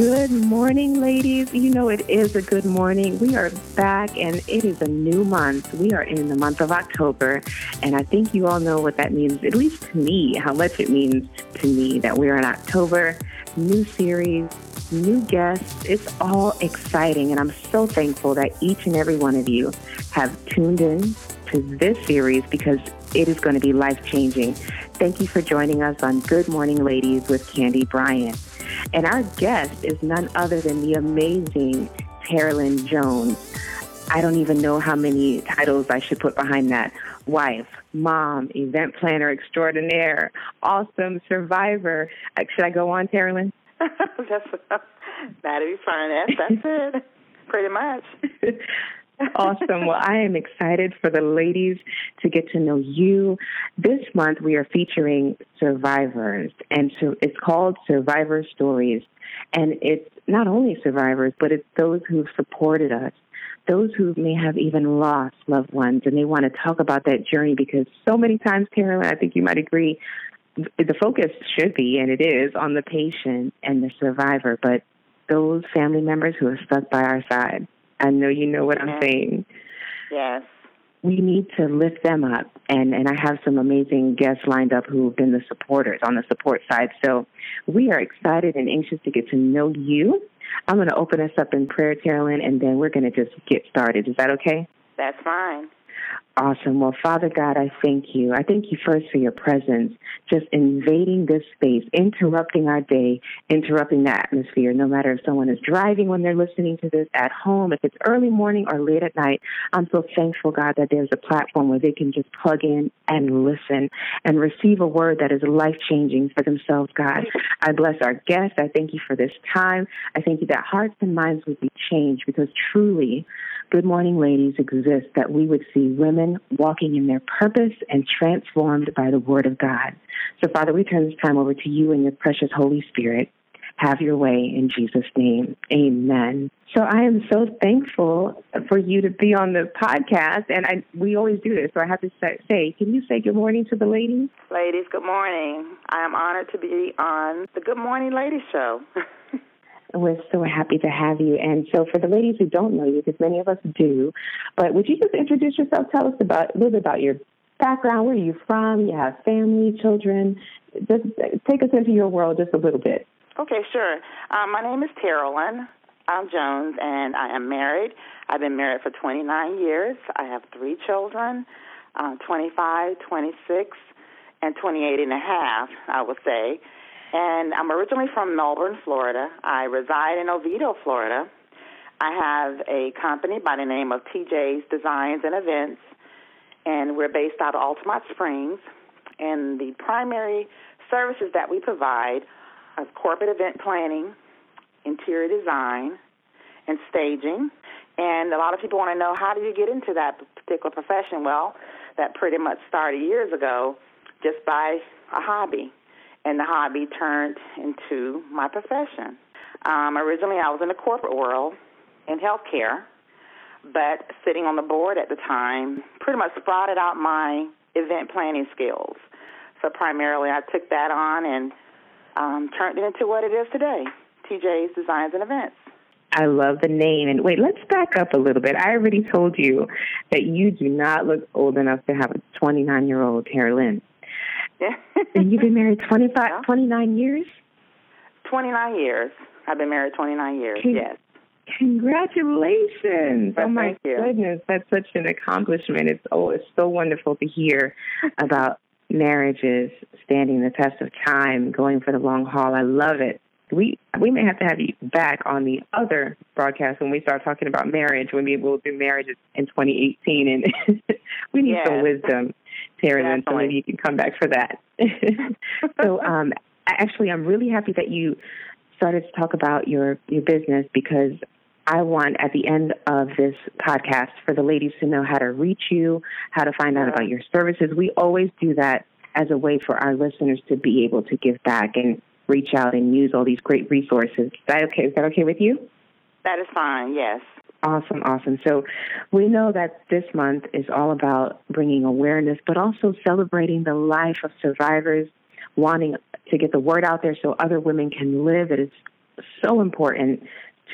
Good morning, ladies. You know, it is a good morning. We are back and it is a new month. We are in the month of October, and I think you all know what that means, at least to me, how much it means to me that we're in October. New series, new guests. It's all exciting, and I'm so thankful that each and every one of you have tuned in to this series because it is going to be life changing. Thank you for joining us on Good Morning Ladies with Candy Bryant. And our guest is none other than the amazing Teralyn Jones. I don't even know how many titles I should put behind that. Wife, mom, event planner extraordinaire, awesome survivor. Uh, should I go on, Teralyn? that's that'd be fine. That's, that's it, pretty much. awesome. Well, I am excited for the ladies to get to know you. This month we are featuring survivors, and so it's called Survivor Stories. And it's not only survivors, but it's those who've supported us, those who may have even lost loved ones, and they want to talk about that journey because so many times, Teralyn, I think you might agree, the focus should be, and it is, on the patient and the survivor, but those family members who are stuck by our side I know you know what I'm saying. Yes. We need to lift them up, and, and I have some amazing guests lined up who've been the supporters on the support side. So we are excited and anxious to get to know you. I'm going to open us up in prayer, Teralyn, and then we're going to just get started. Is that okay? That's fine. Awesome. Well, Father God, I thank you. I thank you first for your presence, just invading this space, interrupting our day, interrupting the atmosphere, no matter if someone is driving when they're listening to this at home, if it's early morning or late at night. I'm so thankful, God, that there's a platform where they can just plug in and listen and receive a word that is life changing for themselves, God. I bless our guests. I thank you for this time. I thank you that hearts and minds would be changed because truly, Good Morning Ladies exists that we would see women walking in their purpose and transformed by the Word of God. So, Father, we turn this time over to you and your precious Holy Spirit. Have your way in Jesus' name. Amen. So I am so thankful for you to be on the podcast, and I, we always do this. So I have to say, can you say good morning to the ladies? Ladies, good morning. I am honored to be on the Good Morning Ladies show. We're so happy to have you. And so, for the ladies who don't know you, because many of us do, but would you just introduce yourself? Tell us about a little bit about your background. Where are you from? You have family, children. Just take us into your world just a little bit. Okay, sure. Um, my name is Teralyn. I'm Jones, and I am married. I've been married for 29 years. I have three children, um, 25, 26, and 28 and a half, I would say. And I'm originally from Melbourne, Florida. I reside in Oviedo, Florida. I have a company by the name of TJ's Designs and Events, and we're based out of Altamonte Springs. And the primary services that we provide are corporate event planning, interior design, and staging. And a lot of people want to know how do you get into that particular profession? Well, that pretty much started years ago just by a hobby and the hobby turned into my profession. Um, originally, I was in the corporate world in healthcare, but sitting on the board at the time pretty much sprouted out my event planning skills. So primarily, I took that on and um, turned it into what it is today, TJ's Designs and Events. I love the name. And wait, let's back up a little bit. I already told you that you do not look old enough to have a 29 year old Teralyn. and you've been married 25, yeah. 29 years? 29 years. I've been married 29 years, Con- yes. Congratulations. Well, oh my goodness, that's such an accomplishment. It's oh it's so wonderful to hear about marriages standing the test of time, going for the long haul. I love it. We we may have to have you back on the other broadcast when we start talking about marriage. When we will do marriages in 2018, and we need yes. some wisdom Terry, so maybe you can come back for that. so, um, actually, I'm really happy that you started to talk about your your business because I want at the end of this podcast for the ladies to know how to reach you, how to find out about your services. We always do that as a way for our listeners to be able to give back and reach out and use all these great resources. Is that okay? Is that okay with you? That is fine. Yes. Awesome, awesome. So we know that this month is all about bringing awareness, but also celebrating the life of survivors, wanting to get the word out there so other women can live. It is so important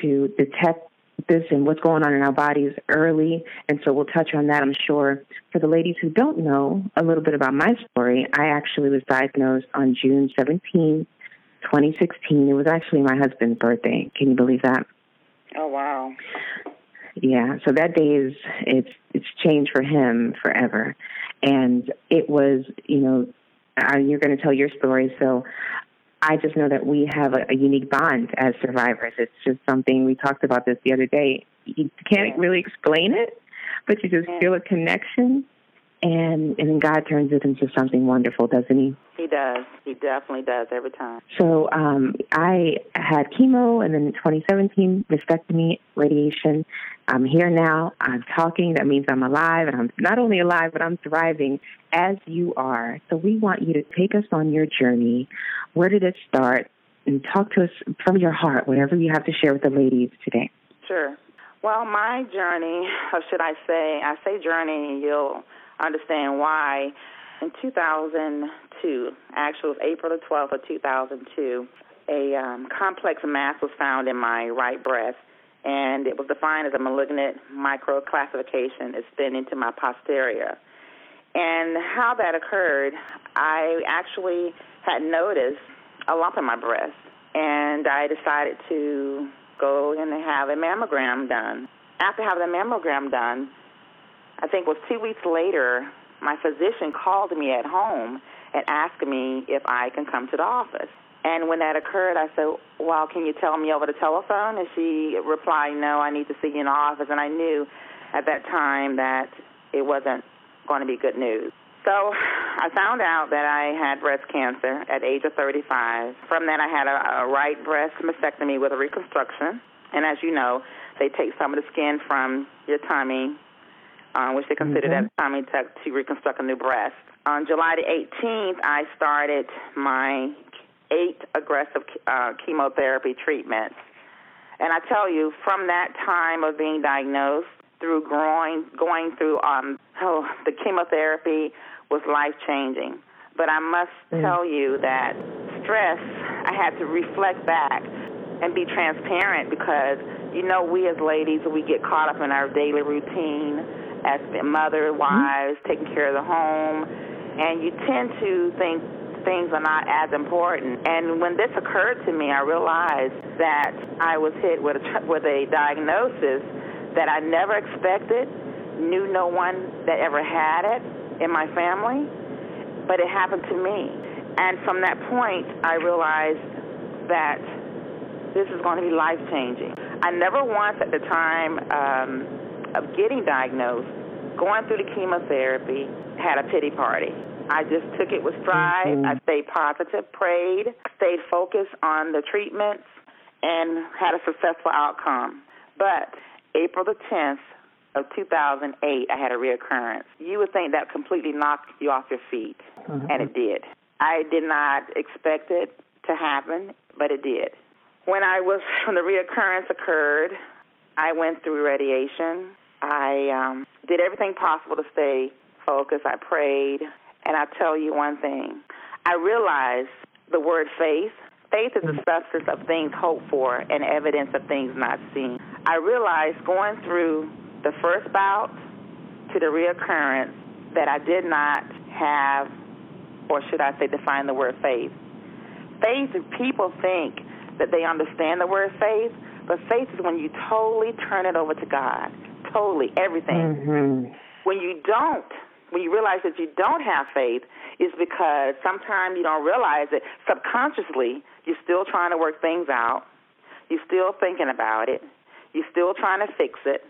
to detect this and what's going on in our bodies early. And so we'll touch on that, I'm sure. For the ladies who don't know a little bit about my story, I actually was diagnosed on June 17, 2016. It was actually my husband's birthday. Can you believe that? Oh, wow. Yeah, so that day is it's it's changed for him forever, and it was you know uh, you're going to tell your story, so I just know that we have a, a unique bond as survivors. It's just something we talked about this the other day. You can't really explain it, but you just feel a connection, and and then God turns it into something wonderful, doesn't He? He does. He definitely does every time. So um, I had chemo, and then in 2017 mastectomy, radiation. I'm here now. I'm talking. That means I'm alive, and I'm not only alive, but I'm thriving as you are. So we want you to take us on your journey. Where did it start? And talk to us from your heart, whatever you have to share with the ladies today. Sure. Well, my journey, or should I say, I say journey, you'll understand why. In 2002, actually, it was April the 12th of 2002, a um, complex mass was found in my right breast, and it was defined as a malignant microcalcification extending to my posterior. And how that occurred, I actually had noticed a lump in my breast, and I decided to go and have a mammogram done. After having the mammogram done, I think it was two weeks later, my physician called me at home and asked me if I can come to the office. And when that occurred, I said, Well, can you tell me over the telephone? And she replied, No, I need to see you in the office. And I knew at that time that it wasn't going to be good news. So I found out that I had breast cancer at age of 35. From that, I had a, a right breast mastectomy with a reconstruction. And as you know, they take some of the skin from your tummy uh, which they considered mm-hmm. at the time to reconstruct a new breast. On July the 18th, I started my eight aggressive uh, chemotherapy treatments. And I tell you, from that time of being diagnosed through growing, going through um, oh, the chemotherapy was life changing. But I must mm. tell you that stress, I had to reflect back and be transparent because, you know, we as ladies, we get caught up in our daily routine as mother, mm-hmm. wives, taking care of the home, and you tend to think things are not as important. And when this occurred to me, I realized that I was hit with a, with a diagnosis that I never expected, knew no one that ever had it in my family, but it happened to me. And from that point, I realized that this is going to be life changing. I never once at the time um, of getting diagnosed, going through the chemotherapy, had a pity party. I just took it with stride. Mm-hmm. I stayed positive, prayed, stayed focused on the treatments, and had a successful outcome. But April the 10th of 2008, I had a reoccurrence. You would think that completely knocked you off your feet, mm-hmm. and it did. I did not expect it to happen, but it did. When I was when the reoccurrence occurred, I went through radiation. I um, did everything possible to stay focused. I prayed. And I tell you one thing I realized the word faith. Faith is the substance of things hoped for and evidence of things not seen. I realized going through the first bout to the reoccurrence that I did not have, or should I say, define the word faith. Faith, people think that they understand the word faith, but faith is when you totally turn it over to God, totally, everything. Mm-hmm. When you don't, when you realize that you don't have faith, is because sometimes you don't realize it. Subconsciously, you're still trying to work things out. You're still thinking about it. You're still trying to fix it.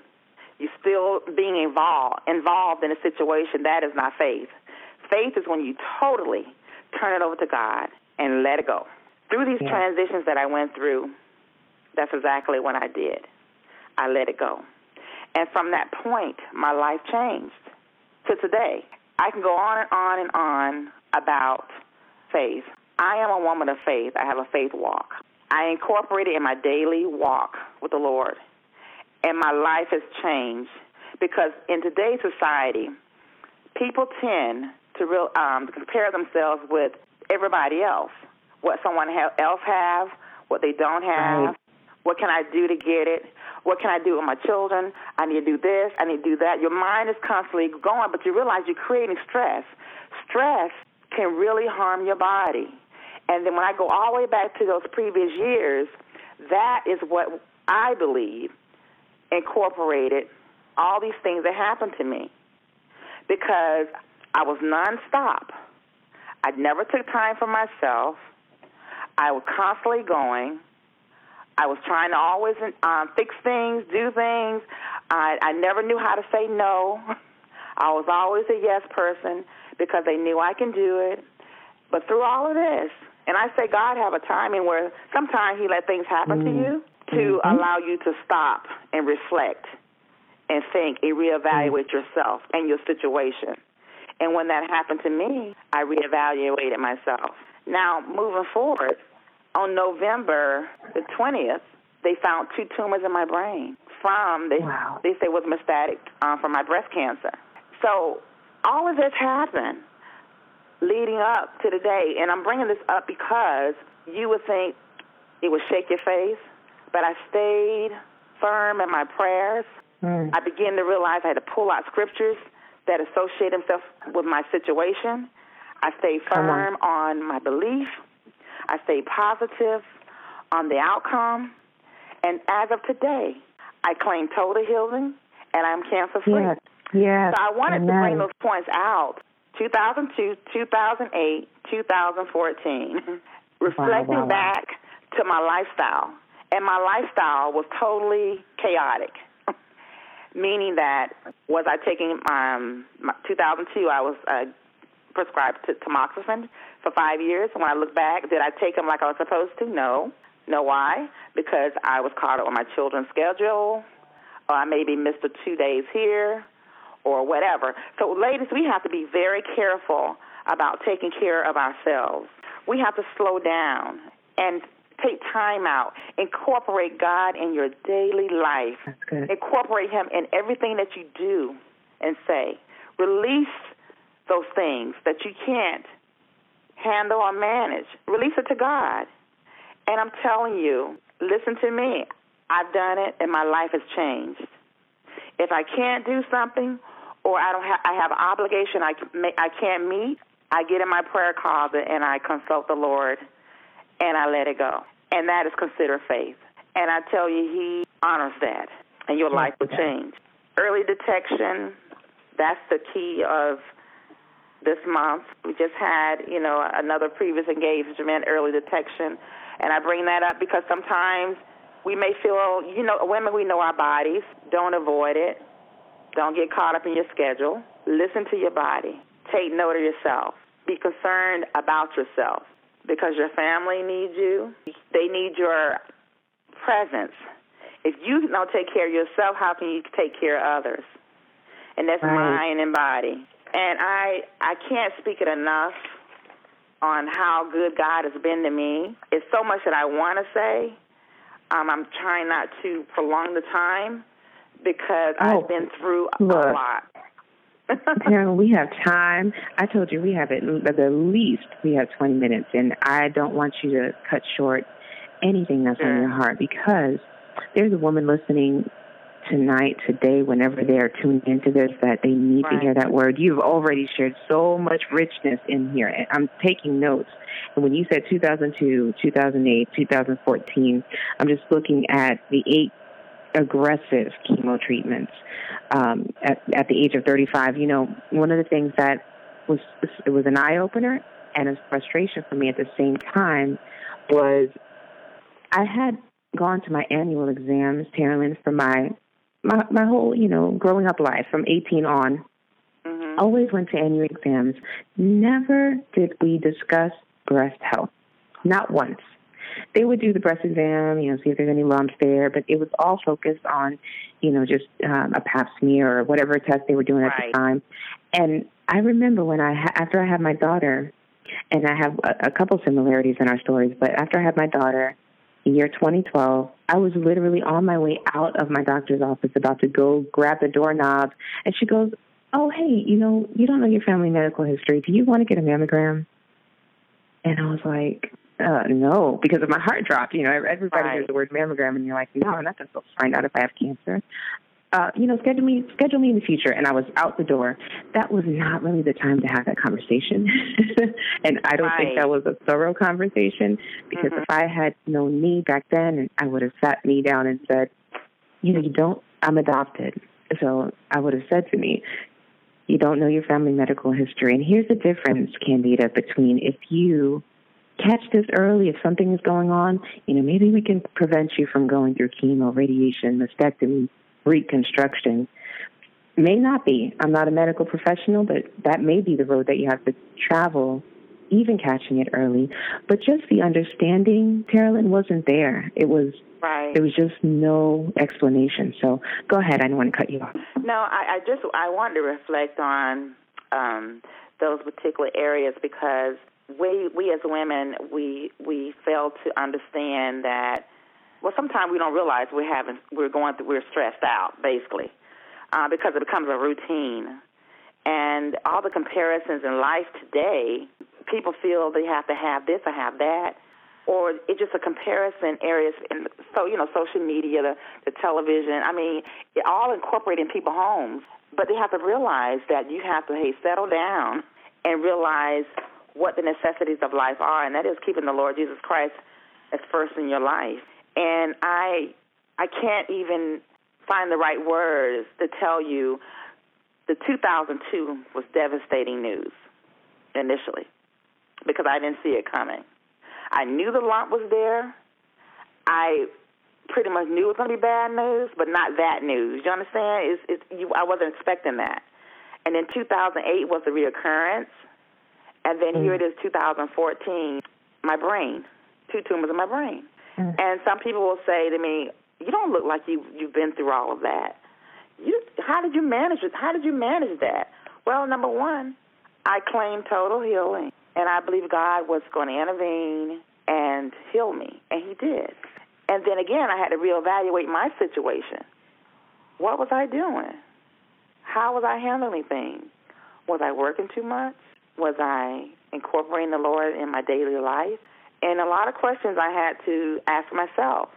You're still being involved involved in a situation that is not faith. Faith is when you totally turn it over to God and let it go. Through these yeah. transitions that I went through, that's exactly what I did. I let it go. And from that point, my life changed to today. I can go on and on and on about faith. I am a woman of faith. I have a faith walk. I incorporate it in my daily walk with the Lord. And my life has changed because in today's society, people tend to real, um, compare themselves with everybody else. What someone else have, what they don't have. What can I do to get it? What can I do with my children? I need to do this. I need to do that. Your mind is constantly going, but you realize you're creating stress. Stress can really harm your body. And then when I go all the way back to those previous years, that is what I believe incorporated all these things that happened to me because I was nonstop. I never took time for myself. I was constantly going. I was trying to always um, fix things, do things. I, I never knew how to say no. I was always a yes person because they knew I can do it. But through all of this, and I say God have a timing where sometimes He let things happen mm-hmm. to you to mm-hmm. allow you to stop and reflect and think and reevaluate mm-hmm. yourself and your situation. And when that happened to me, I reevaluated myself. Now, moving forward, on November the 20th, they found two tumors in my brain from, they, wow. they say was metastatic um, from my breast cancer. So all of this happened leading up to the day. And I'm bringing this up because you would think it would shake your face, but I stayed firm in my prayers. Mm. I began to realize I had to pull out scriptures that associate themselves with my situation. I stayed firm on. on my belief. I stayed positive on the outcome. And as of today, I claim total healing and I'm cancer free. Yes. yes. So I wanted Amen. to bring those points out 2002, 2008, 2014, reflecting wow, wow, back to my lifestyle. And my lifestyle was totally chaotic, meaning that was I taking um, my 2002, I was uh, prescribed to tamoxifen for five years. And when I look back, did I take them like I was supposed to? No. Know why? Because I was caught up on my children's schedule, or I maybe missed the two days here, or whatever. So, ladies, we have to be very careful about taking care of ourselves. We have to slow down and take time out. Incorporate God in your daily life. That's good. Incorporate Him in everything that you do and say. Release those things that you can't handle or manage. Release it to God. And I'm telling you, listen to me. I've done it and my life has changed. If I can't do something or I don't have I have an obligation I I can't meet, I get in my prayer closet and I consult the Lord and I let it go. And that is considered faith. And I tell you he honors that and your life will change. Early detection, that's the key of this month. We just had, you know, another previous engagement, early detection. And I bring that up because sometimes we may feel, you know, women, we know our bodies. Don't avoid it. Don't get caught up in your schedule. Listen to your body. Take note of yourself. Be concerned about yourself because your family needs you. They need your presence. If you don't take care of yourself, how can you take care of others? And that's right. mind and body. And I I can't speak it enough on how good God has been to me. It's so much that I want to say. Um, I'm trying not to prolong the time because oh, I've been through a look. lot. Karen, we have time. I told you we have at the least we have 20 minutes, and I don't want you to cut short anything that's sure. on your heart because there's a woman listening tonight, today, whenever they are tuning into this, that they need right. to hear that word. You've already shared so much richness in here. I'm taking notes. And when you said 2002, 2008, 2014, I'm just looking at the eight aggressive chemo treatments um, at, at the age of 35. You know, one of the things that was it was an eye opener and a frustration for me at the same time was I had gone to my annual exams, Teralyn, for my my my whole you know growing up life from 18 on. Mm-hmm. Always went to annual exams. Never did we discuss breast health. Not once. They would do the breast exam, you know, see if there's any lumps there, but it was all focused on, you know, just um, a pap smear or whatever test they were doing right. at the time. And I remember when I ha- after I had my daughter, and I have a, a couple similarities in our stories, but after I had my daughter, year 2012, I was literally on my way out of my doctor's office about to go grab the doorknob, and she goes, "Oh, hey, you know, you don't know your family medical history. Do you want to get a mammogram?" And I was like, uh, no, because of my heart dropped. You know, everybody right. hears the word mammogram, and you're like, no, I'm not going to find out if I have cancer. Uh, you know, schedule me, schedule me in the future. And I was out the door. That was not really the time to have that conversation. and I don't right. think that was a thorough conversation because mm-hmm. if I had known me back then, I would have sat me down and said, you know, you don't, I'm adopted. So I would have said to me, you don't know your family medical history. And here's the difference, Candida, between if you catch this early, if something is going on, you know, maybe we can prevent you from going through chemo, radiation, mastectomy, reconstruction. May not be. I'm not a medical professional, but that may be the road that you have to travel, even catching it early. But just the understanding, Teralyn, wasn't there. It was Right. There was just no explanation. So go ahead. I don't want to cut you off. No, I, I just I wanted to reflect on um, those particular areas because we we as women we we fail to understand that. Well, sometimes we don't realize we're having we're going through we're stressed out basically uh, because it becomes a routine, and all the comparisons in life today. People feel they have to have this or have that or it's just a comparison areas in so you know social media the the television i mean it all incorporated in people's homes but they have to realize that you have to hey settle down and realize what the necessities of life are and that is keeping the lord jesus christ as first in your life and i i can't even find the right words to tell you the 2002 was devastating news initially because i didn't see it coming I knew the lump was there. I pretty much knew it was going to be bad news, but not that news. You understand? It's, it's, you, I wasn't expecting that. And then 2008 was the reoccurrence. And then mm. here it is, 2014, my brain, two tumors in my brain. Mm. And some people will say to me, "You don't look like you you've been through all of that. You, how did you manage it? How did you manage that?" Well, number one, I claim total healing and I believe God was going to intervene and heal me, and He did. And then again, I had to reevaluate my situation. What was I doing? How was I handling things? Was I working too much? Was I incorporating the Lord in my daily life? And a lot of questions I had to ask myself.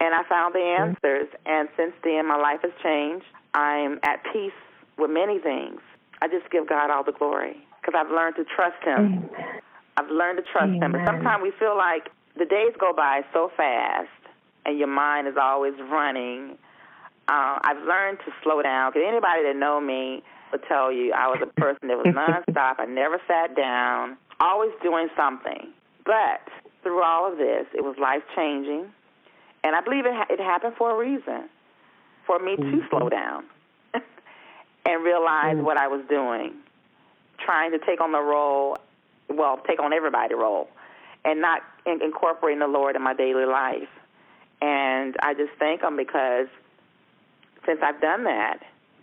And I found the mm-hmm. answers. And since then, my life has changed. I'm at peace with many things. I just give God all the glory because I've learned to trust Him. Amen. I've learned to trust Amen. Him. But sometimes we feel like the days go by so fast, and your mind is always running. Uh, I've learned to slow down. Because anybody that know me will tell you I was a person that was nonstop. I never sat down, always doing something. But through all of this, it was life changing, and I believe it, ha- it happened for a reason, for me mm-hmm. to slow down and realize mm-hmm. what I was doing trying to take on the role, well, take on everybody role, and not in- incorporating the Lord in my daily life. And I just thank Him because since I've done that,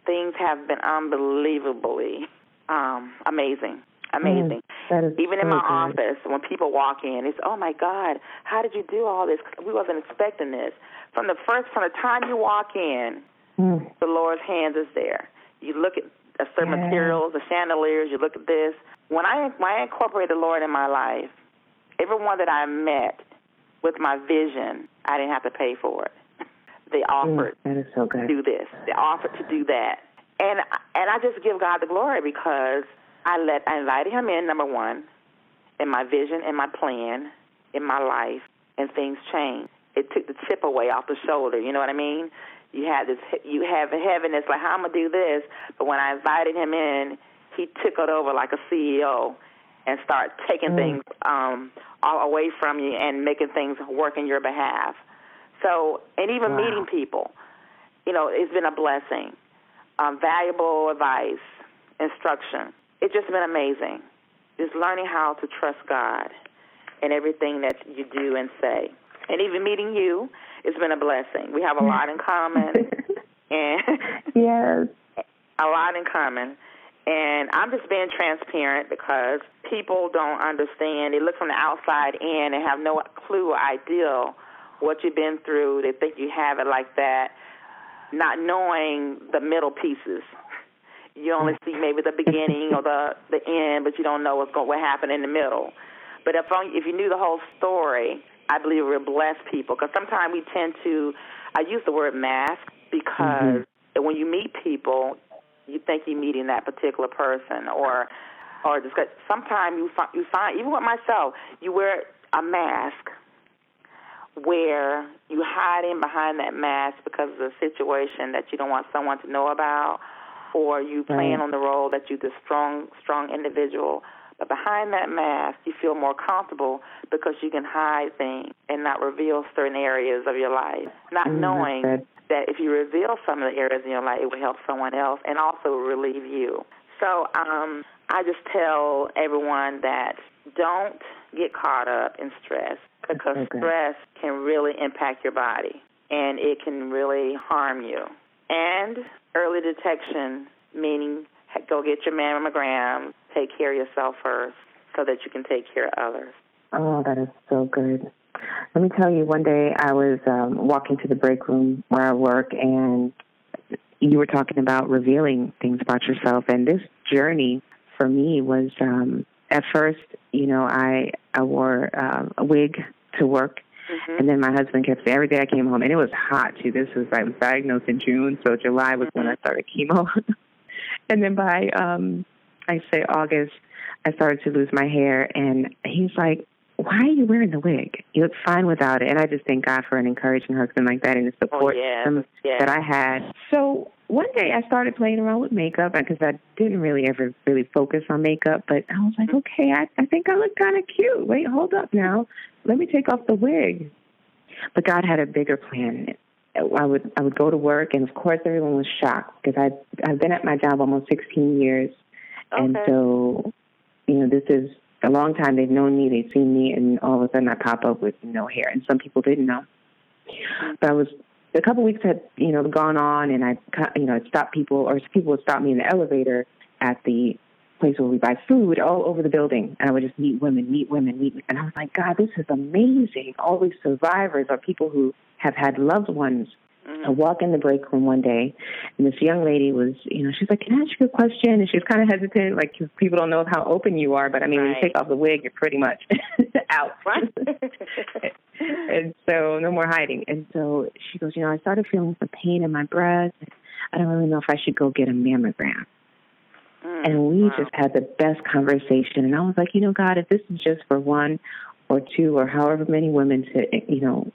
things have been unbelievably um, amazing. Amazing. Mm, Even so in my good. office, when people walk in, it's oh my God, how did you do all this? We wasn't expecting this. From the first, from the time you walk in, mm. the Lord's hands is there. You look at a certain yeah. materials, the chandeliers. You look at this. When I when I incorporate the Lord in my life, everyone that I met with my vision, I didn't have to pay for it. They offered mm, that is so good. to do this. They offered to do that, and and I just give God the glory because I let I invited Him in. Number one, in my vision, in my plan, in my life, and things changed. It took the chip away off the shoulder. You know what I mean? you had this you have heaven it's like how I'm gonna do this but when I invited him in he took it over like a CEO and start taking mm. things um all away from you and making things work in your behalf so and even wow. meeting people you know it's been a blessing um valuable advice instruction it's just been amazing just learning how to trust God in everything that you do and say and even meeting you it's been a blessing. We have a lot in common, and yes, a lot in common. And I'm just being transparent because people don't understand. They look from the outside in and have no clue or idea what you've been through. They think you have it like that, not knowing the middle pieces. You only see maybe the beginning or the the end, but you don't know what's going what happened in the middle. But if only, if you knew the whole story, I believe it would bless people. Because sometimes we tend to, I use the word mask because mm-hmm. when you meet people, you think you're meeting that particular person, or or discuss. Sometimes you find you find even with myself, you wear a mask where you hide in behind that mask because of the situation that you don't want someone to know about, or you playing right. on the role that you're the strong, strong individual. But behind that mask, you feel more comfortable because you can hide things and not reveal certain areas of your life, not mm, knowing that if you reveal some of the areas in your life, it will help someone else and also relieve you. So um, I just tell everyone that don't get caught up in stress because okay. stress can really impact your body and it can really harm you. And early detection, meaning go get your mammogram, take care of yourself first so that you can take care of others. Oh, that is so good. Let me tell you, one day I was um, walking to the break room where I work, and you were talking about revealing things about yourself. And this journey for me was um, at first, you know, I I wore uh, a wig to work. Mm-hmm. And then my husband kept saying every day I came home, and it was hot too. This was I was diagnosed in June, so July was mm-hmm. when I started chemo. and then by um I say August, I started to lose my hair, and he's like, "Why are you wearing the wig? You look fine without it." And I just thank God for an encouraging husband like that and the oh, support oh, yeah. yeah. that I had. So one day I started playing around with makeup because I didn't really ever really focus on makeup, but I was like, okay, I, I think I look kind of cute. Wait, hold up now. Let me take off the wig. But God had a bigger plan. I would I would go to work, and of course everyone was shocked because I I've been at my job almost 16 years, okay. and so you know this is a long time. They've known me, they've seen me, and all of a sudden I pop up with no hair, and some people didn't know. But I was a couple weeks had you know gone on, and I you know stopped people or people would stop me in the elevator at the place where we buy food all over the building, and I would just meet women, meet women, meet, and I was like, God, this is amazing. All these survivors are people who have had loved ones mm-hmm. I walk in the break room one day, and this young lady was, you know, she's like, "Can I ask you a question?" And she was kind of hesitant, like cause people don't know how open you are. But I mean, right. when you take off the wig, you're pretty much out. Right. and so no more hiding. And so she goes, you know, I started feeling some pain in my breast. I don't really know if I should go get a mammogram. Mm, and we wow. just had the best conversation. And I was like, you know, God, if this is just for one or two or however many women to, you know,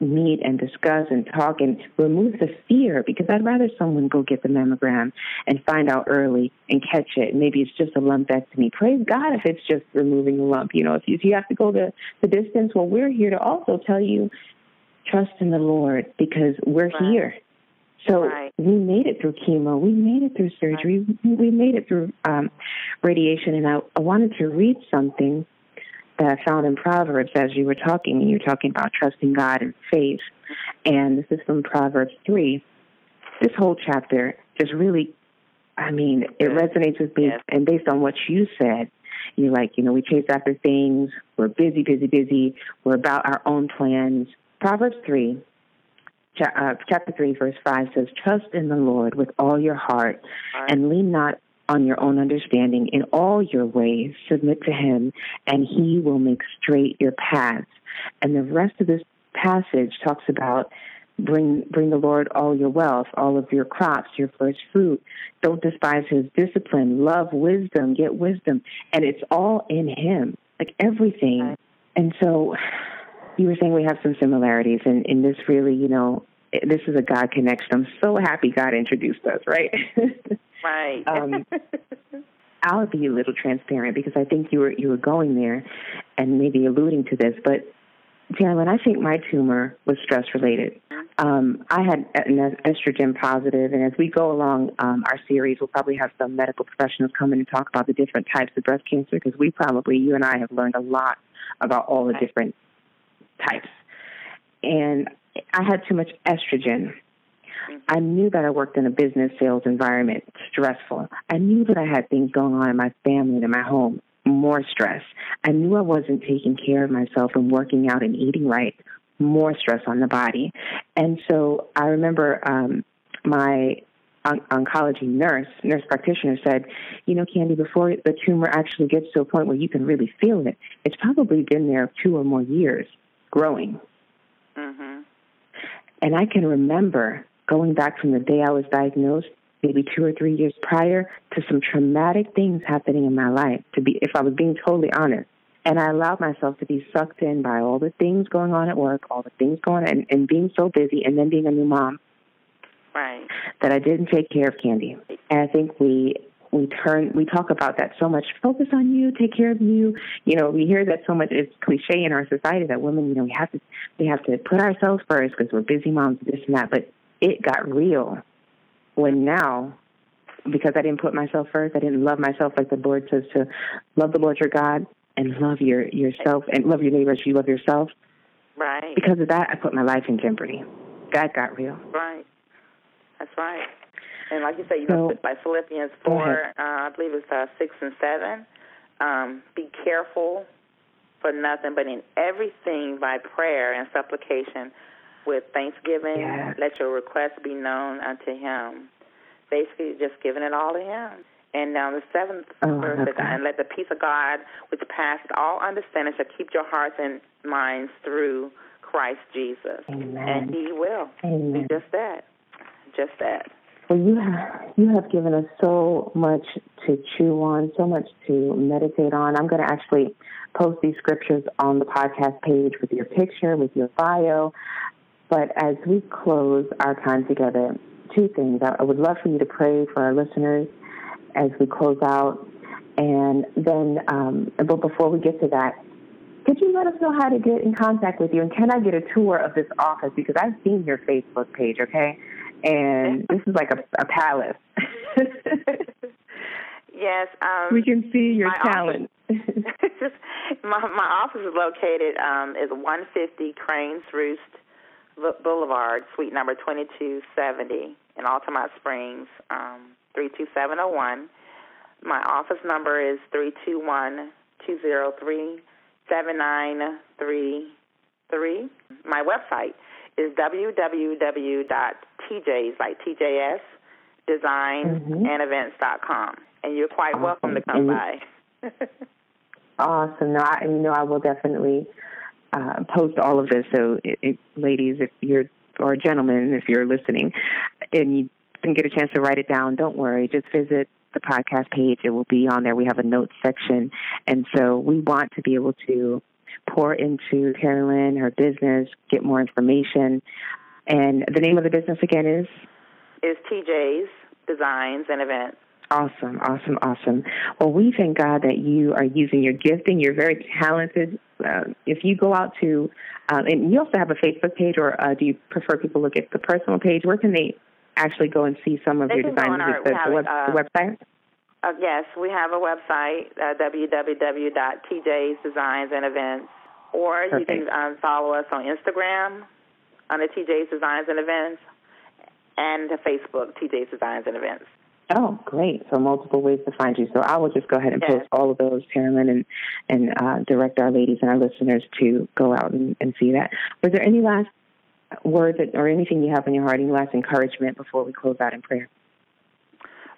meet and discuss and talk and remove the fear because I'd rather someone go get the mammogram and find out early and catch it. Maybe it's just a lumpectomy. Praise God if it's just removing a lump. You know, if you, if you have to go the, the distance, well, we're here to also tell you trust in the Lord because we're right. here. So right. we made it through chemo. We made it through surgery. Right. We made it through um, radiation. And I, I wanted to read something that I found in Proverbs as you were talking, and you were talking about trusting God and faith. And this is from Proverbs 3. This whole chapter just really, I mean, it resonates with me. Yes. And based on what you said, you're like, you know, we chase after things. We're busy, busy, busy. We're about our own plans. Proverbs 3, uh, chapter 3, verse 5 says, Trust in the Lord with all your heart and lean not on your own understanding. In all your ways, submit to Him, and He will make straight your paths. And the rest of this passage talks about bring bring the Lord all your wealth, all of your crops, your first fruit. Don't despise His discipline. Love wisdom. Get wisdom, and it's all in Him, like everything. And so, you were saying we have some similarities, and in this really, you know, this is a God connection. I'm so happy God introduced us, right? Right. um, I'll be a little transparent because I think you were you were going there, and maybe alluding to this. But Teralyn, I think my tumor was stress related. Um, I had an estrogen positive, and as we go along um, our series, we'll probably have some medical professionals come in and talk about the different types of breast cancer because we probably, you and I, have learned a lot about all the different types. And I had too much estrogen I knew that I worked in a business sales environment, stressful. I knew that I had things going on in my family and in my home, more stress. I knew I wasn't taking care of myself and working out and eating right, more stress on the body. And so I remember um, my on- oncology nurse, nurse practitioner said, you know, Candy, before the tumor actually gets to a point where you can really feel it, it's probably been there two or more years growing. Mm-hmm. And I can remember going back from the day I was diagnosed, maybe two or three years prior, to some traumatic things happening in my life. To be, if I was being totally honest, and I allowed myself to be sucked in by all the things going on at work, all the things going on, and, and being so busy, and then being a new mom. Right. That I didn't take care of Candy. And I think we we turn we talk about that so much. Focus on you, take care of you. You know, we hear that so much. It's cliche in our society that women, you know, we have to we have to put ourselves first because we're busy moms, this and that. But it got real when now because I didn't put myself first, I didn't love myself like the Lord says to love the Lord your God and love your yourself and love your neighbor as you love yourself. Right. Because of that, I put my life in jeopardy. That got real. Right. That's right. And like you said, you So- know, by Philippians 4, uh, I believe it's uh, 6 and 7. Um, be careful for nothing, but in everything by prayer and supplication with thanksgiving, Yes. let your requests be known unto him. Basically, just giving it all to him. And now the seventh Oh, verse says, and let the peace of God, which passes all understanding, shall keep your hearts and minds through Christ Jesus. Amen. And he will. Amen. Just that. Just that. Well, you have you have given us so much to chew on, so much to meditate on. I'm going to actually post these scriptures on the podcast page with your picture, with your bio. But as we close our time together, two things. I would love for you to pray for our listeners as we close out, and then, um, but before we get to that, could you let us know how to get in contact with you? And can I get a tour of this office? Because I've seen your Facebook page, okay? And this is like a, a palace. Yes. Um, we can see your my talent. my my office is located um is 150 Cranes Roost Boulevard, Suite number 2270 in Altamonte Springs, um 32701. My office number is 321 203 7933. My website is www.tjs like TJS design Mhm. and events.com. And you're quite welcome to come And- by. awesome. No, I, you know, I will definitely uh, post all of this. So, it, it, ladies, if you're or gentlemen, if you're listening, and you didn't get a chance to write it down, don't worry. Just visit the podcast page. It will be on there. We have a notes section, and so we want to be able to pour into Teralyn, her business, get more information. And the name of the business again is is TJ's Designs and Events. Awesome, awesome, awesome. Well, we thank God that you are using your gifting. You're very talented. Uh, if you go out to, um, and you also have a Facebook page, or uh, do you prefer people look at the personal page? Where can they actually go and see some of They your designs? on our- the, the, web, uh, the website? Uh, yes, we have a website, uh, www.tj's Designs and Events, or you can um, follow us on Instagram under TJ's Designs and Events, and Facebook, TJ's Designs and Events. Oh, great! So multiple ways to find you. So I will just go ahead and Yes. post all of those, Teralyn, and and uh, direct our ladies and our listeners to go out and, and see that. Was there any last word that, or anything you have in your heart, any last encouragement before we close out in prayer?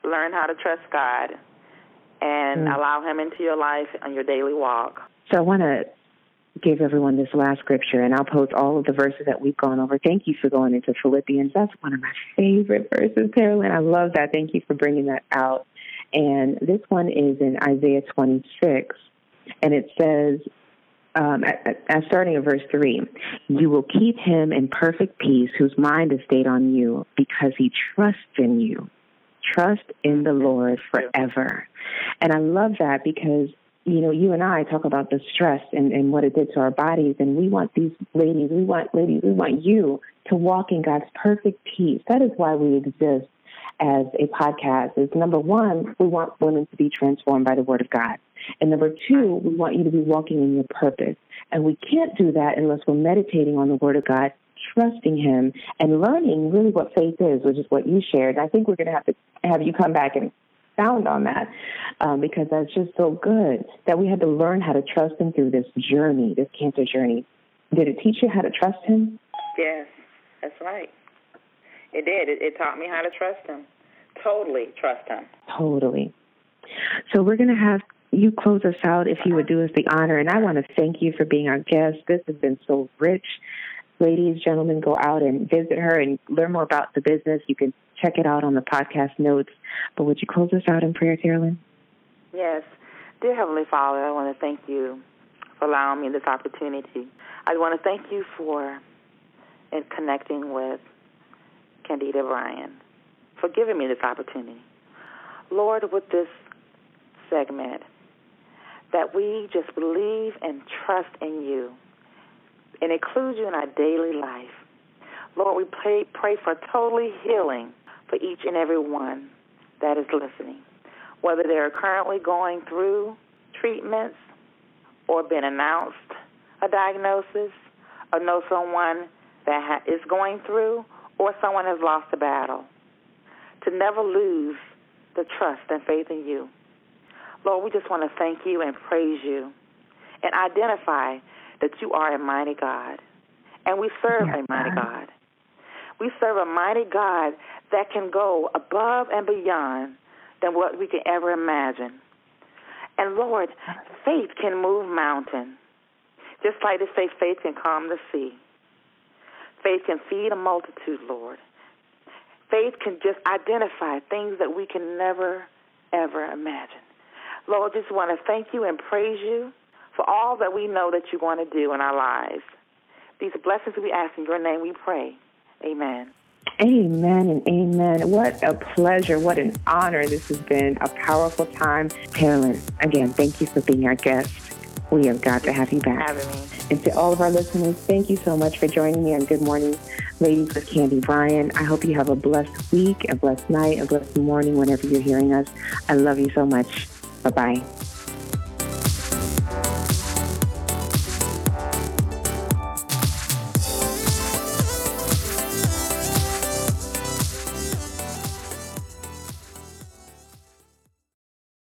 Learn how to trust God and Mm. allow Him into your life on your daily walk. So I want to give everyone this last scripture, and I'll post all of the verses that we've gone over. Thank you for going into Philippians. That's one of my favorite verses, Teralyn. I love that. Thank you for bringing that out. And this one is in Isaiah 26, and it says, um, at, at, starting at verse 3, you will keep him in perfect peace whose mind is stayed on you because he trusts in you. Trust in the Lord forever. And I love that because you know, you and I talk about the stress and, and what it did to our bodies, and we want these ladies, we want ladies, we want you to walk in God's perfect peace. That is why we exist as a podcast. Is number one, we want women to be transformed by the Word of God, and number two, we want you to be walking in your purpose. And we can't do that unless we're meditating on the Word of God, trusting Him, and learning really what faith is, which is what you shared. And I think we're going to have to have you come back and expound on that um, because that's just so good that we had to learn how to trust him through this journey, this cancer journey. Did it teach you how to trust him? Yes, that's right. It did. It, it taught me how to trust Him totally trust Him. Totally. So we're going to have you close us out if you would do us the honor. And I want to thank you for being our guest. This has been so rich. Ladies, gentlemen, go out and visit her and learn more about the business. You can check it out on the podcast notes. But would you close us out in prayer, Carolyn? Yes. Dear Heavenly Father, I want to thank you for allowing me this opportunity. I want to thank you for in connecting with Candida Bryan, for giving me this opportunity. Lord, with this segment, that we just believe and trust in you and include you in our daily life. Lord, we pray, pray for totally healing for each and every one that is listening, whether they're currently going through treatments or been announced a diagnosis or know someone that ha- is going through or someone has lost a battle. To never lose the trust and faith in you. Lord, we just want to thank you and praise you and identify that you are a mighty God. And we serve yes, a mighty God. We serve a mighty God that can go above and beyond than what we can ever imagine. And Lord, faith can move mountains. Just like they say, faith can calm the sea. Faith can feed a multitude, Lord. Faith can just identify things that we can never, ever imagine. Lord, just want to thank you and praise you for all that we know that you want to do in our lives. These blessings we ask in your name we pray. Amen. Amen and amen. What a pleasure. What an honor. This has been a powerful time. Carolyn, again, thank you for being our guest. We have got to have you back. And to all of our listeners, thank you so much for joining me on Good Morning Ladies with Candy Bryan. I hope you have a blessed week, a blessed night, a blessed morning whenever you're hearing us. I love you so much. Bye bye.